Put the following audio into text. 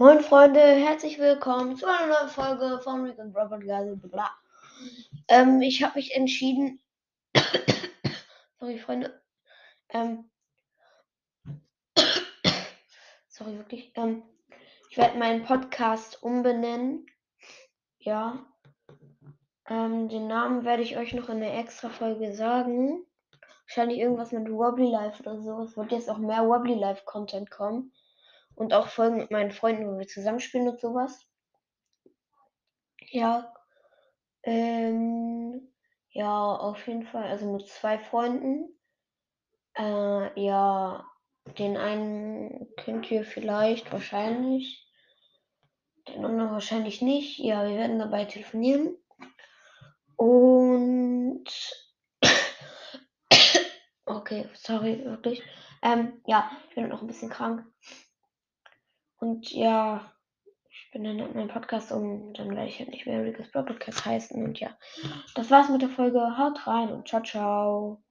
Moin Freunde, herzlich willkommen zu einer neuen Folge von Rick und Robert Bla. Ähm, ich habe mich entschieden. Sorry, Freunde. Ähm, sorry, wirklich. Ähm, ich werde meinen Podcast umbenennen. Ja. Ähm, den Namen werde ich euch noch in der extra Folge sagen. Wahrscheinlich irgendwas mit Wobbly Life oder so. Es wird jetzt auch mehr Wobbly Life Content kommen. Und auch Folgen mit meinen Freunden, wo wir zusammenspielen und sowas. Ja. Ähm, ja, auf jeden Fall. Also mit zwei Freunden. Äh, ja, den einen könnt ihr vielleicht, wahrscheinlich. Den anderen wahrscheinlich nicht. Ja, wir werden dabei telefonieren. Und. okay, sorry, wirklich. Ähm, ja, ich bin noch ein bisschen krank. Und ja, ich bin dann mit meinem Podcast um. Dann werde ich halt nicht mehr Rico's Podcast heißen. Und ja, das war's mit der Folge. Haut rein und ciao, ciao.